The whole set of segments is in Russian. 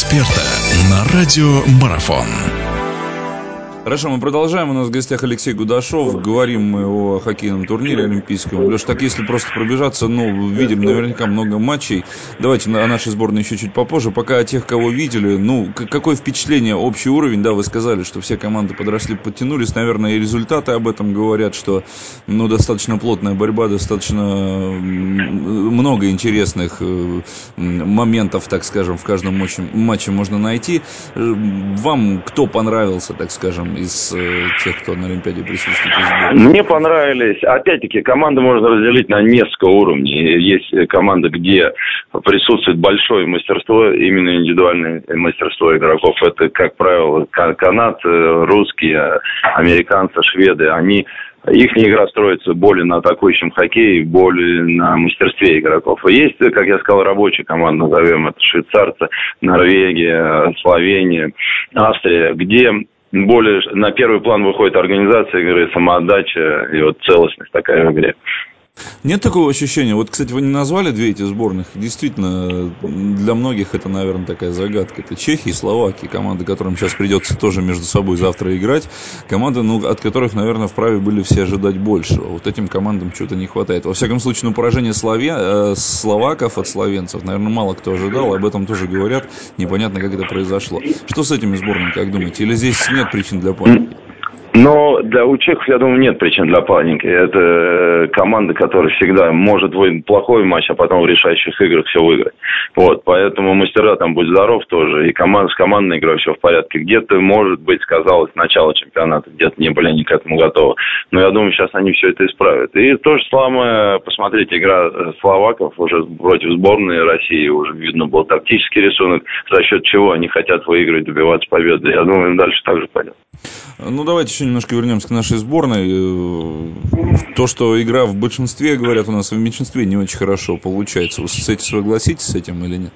эксперта на радио Марафон. Хорошо, мы продолжаем. У нас в гостях Алексей Гудашов. Говорим мы о хоккейном турнире олимпийском. Леш, так если просто пробежаться, ну, видим наверняка много матчей. Давайте о нашей сборной еще чуть попозже. Пока о тех, кого видели, ну, какое впечатление, общий уровень, да, вы сказали, что все команды подросли, подтянулись. Наверное, и результаты об этом говорят, что, ну, достаточно плотная борьба, достаточно много интересных э, моментов, так скажем, в каждом матче, матче можно найти. Э, вам кто понравился, так скажем, из э, тех, кто на Олимпиаде присутствует? Мне понравились. Опять-таки, команды можно разделить на несколько уровней. Есть команды, где присутствует большое мастерство, именно индивидуальное мастерство игроков. Это, как правило, канад, э, русские, американцы, шведы. Они их игра строится более на атакующем хоккее, более на мастерстве игроков. есть, как я сказал, рабочая команда, назовем это швейцарцы, Норвегия, Словения, Австрия, где более на первый план выходит организация игры, самоотдача и вот целостность такая в игре. Нет такого ощущения? Вот, кстати, вы не назвали две эти сборных. Действительно, для многих это, наверное, такая загадка. Это Чехия и Словакия, команды, которым сейчас придется тоже между собой завтра играть. Команды, ну, от которых, наверное, вправе были все ожидать большего. Вот этим командам чего-то не хватает. Во всяком случае, ну, поражение слове... э, словаков от словенцев, наверное, мало кто ожидал. Об этом тоже говорят. Непонятно, как это произошло. Что с этими сборными, как думаете? Или здесь нет причин для паники? Но для у чехов, я думаю, нет причин для паники. Это э, команда, которая всегда может выиграть плохой матч, а потом в решающих играх все выиграть. Вот, поэтому мастера там будь здоров тоже, и команда с командной игрой все в порядке. Где-то, может быть, сказалось начало чемпионата, где-то не были они к этому готовы. Но я думаю, сейчас они все это исправят. И то же самое, посмотрите, игра э, словаков уже против сборной России, уже видно был тактический рисунок, за счет чего они хотят выиграть, добиваться победы. Я думаю, им дальше так же пойдет. Ну, давайте еще немножко вернемся к нашей сборной. Э, то, что игра в большинстве, говорят, у нас в меньшинстве не очень хорошо получается. Вы с этим согласитесь с этим или нет?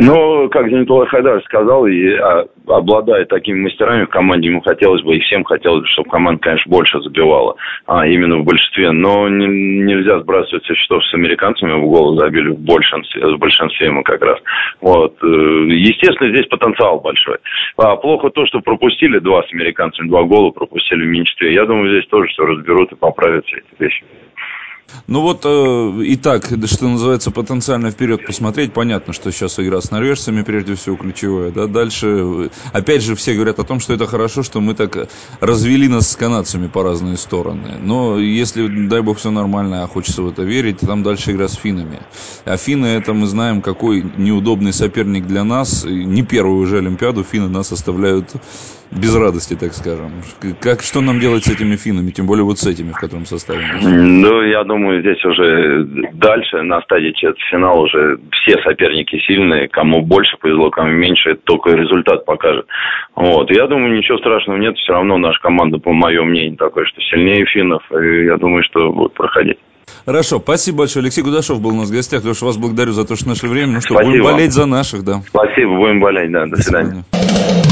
Но, как Зенитулай Хайдар сказал, и а, обладая такими мастерами в команде, ему хотелось бы, и всем хотелось бы, чтобы команда, конечно, больше забивала, а именно в большинстве. Но не, нельзя сбрасывать со счетов с американцами, в голову забили в большинстве, в большинстве мы как раз. Вот. Э, естественно, здесь потенциал большой. А плохо то, что пропустили два с американцами, два гола пропустили в меньшинстве. Я думаю, здесь тоже все разберут и поправят все эти вещи. Ну вот, э, и так, что называется, потенциально вперед посмотреть, понятно, что сейчас игра с норвежцами, прежде всего, ключевая, да, дальше, опять же, все говорят о том, что это хорошо, что мы так развели нас с канадцами по разные стороны, но если, дай бог, все нормально, а хочется в это верить, там дальше игра с финнами, а финны, это мы знаем, какой неудобный соперник для нас, не первую уже Олимпиаду финны нас оставляют без радости, так скажем. Как, что нам делать с этими финнами, тем более вот с этими, в котором составе? Ну, я думаю, здесь уже дальше, на стадии четвертьфинала уже все соперники сильные, кому больше повезло, кому меньше, это только результат покажет. Вот, я думаю, ничего страшного нет, все равно наша команда, по моему мнению, такой, что сильнее финнов, и я думаю, что будет проходить. Хорошо, спасибо большое. Алексей Гудашов был у нас в гостях. Леша, вас благодарю за то, что нашли время. Ну что, спасибо. будем болеть за наших, да. Спасибо, будем болеть, да. До, До свидания. свидания.